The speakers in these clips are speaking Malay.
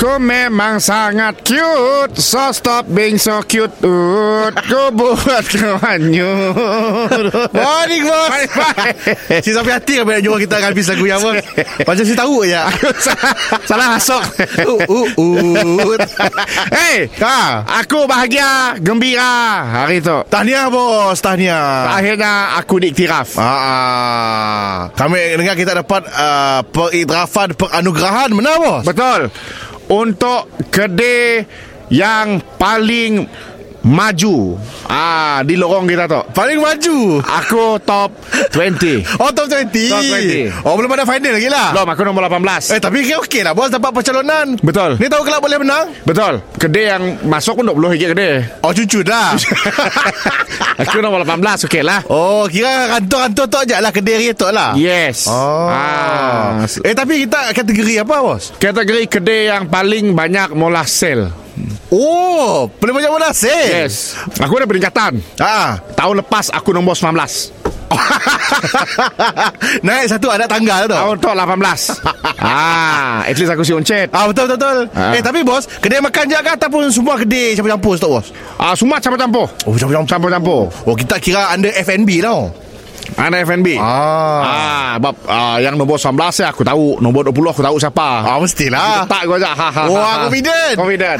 Kau memang sangat cute. So stop being so cute Ut. Kau buat kau hanyut Morning bos Si sampai hati kan Bila jumpa kita akan habis lagu yang bos Macam si tahu je. Salah masuk Uh, uh, uh. Hey Ha. Aku bahagia Gembira Hari tu. Tahniah bos Tahniah. Akhirnya aku diiktiraf Ah, ah. Kami dengar kita dapat uh, Periktirafan Peranugerahan Benar bos? Betul Untuk kedai Yang paling Maju. Ah Di lorong kita tu Paling maju. Aku top 20 Oh top 20 Top 20. Oh belum ada final lagi lah. Belum aku nombor 18 Eh tapi okey okey lah. Bos Dapat percalonan. Betul. Ni tahu kelab boleh menang? Betul. Kedai yang masuk pun 20 ringgit kedai. Oh cucu dah. Aku nombor 18 okey lah. Oh kira kantor-kantor tu ajak lah. Kedai tu lah. Yes. Oh. ah. Eh tapi kita kategori apa bos? Kategori kedai yang paling banyak molah sale Oh, paling banyak mana sih? Yes Aku ada peningkatan Ah, Tahun lepas aku nombor 19 naik satu anak tangga tu. Tahun tu 18 Ah, At least aku si uncet Ah betul betul betul. Ah. Eh tapi bos, kedai makan je ke ataupun semua kedai campur-campur tu bos? ah, Semua campur-campur Oh campur-campur. Campur-campur Oh kita kira under F&B tau. Ada FNB Ah. Ah, bab ah, yang nombor 19 ya aku tahu, nombor 20 aku tahu siapa. Ah mestilah. Tak gua aja. Ha, ha, Wah, ha, ha. confident. Confident.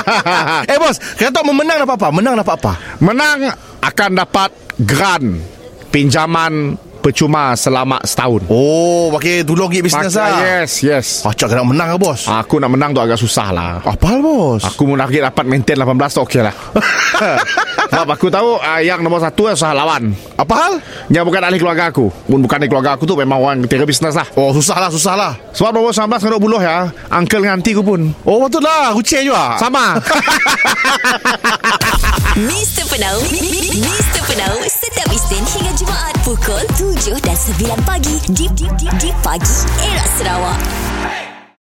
eh bos, kata memenang dapat apa? Menang dapat apa? Menang akan dapat grant pinjaman percuma selama setahun. Oh, pakai tolong gig bisnes lah. Yes, yes. Pacak kena menang ke bos? Aku nak menang tu agak susah lah. Apa hal bos? Aku mau lagi dapat maintain 18 tu okey lah. Sebab aku tahu uh, yang nombor satu yang susah lawan. Apa hal? Yang bukan ahli keluarga aku. Pun bukan ahli keluarga aku tu memang orang ketiga bisnes lah. Oh, susah lah, susah lah. Sebab nombor 19 dengan 20 ya. Uncle dengan auntie ku pun. Oh, betul lah. Kucing juga. Sama. Mr. Penau Mr. Penau Isnin hingga Jumaat Pukul 7 dan 9 pagi Di, pagi Era Sarawak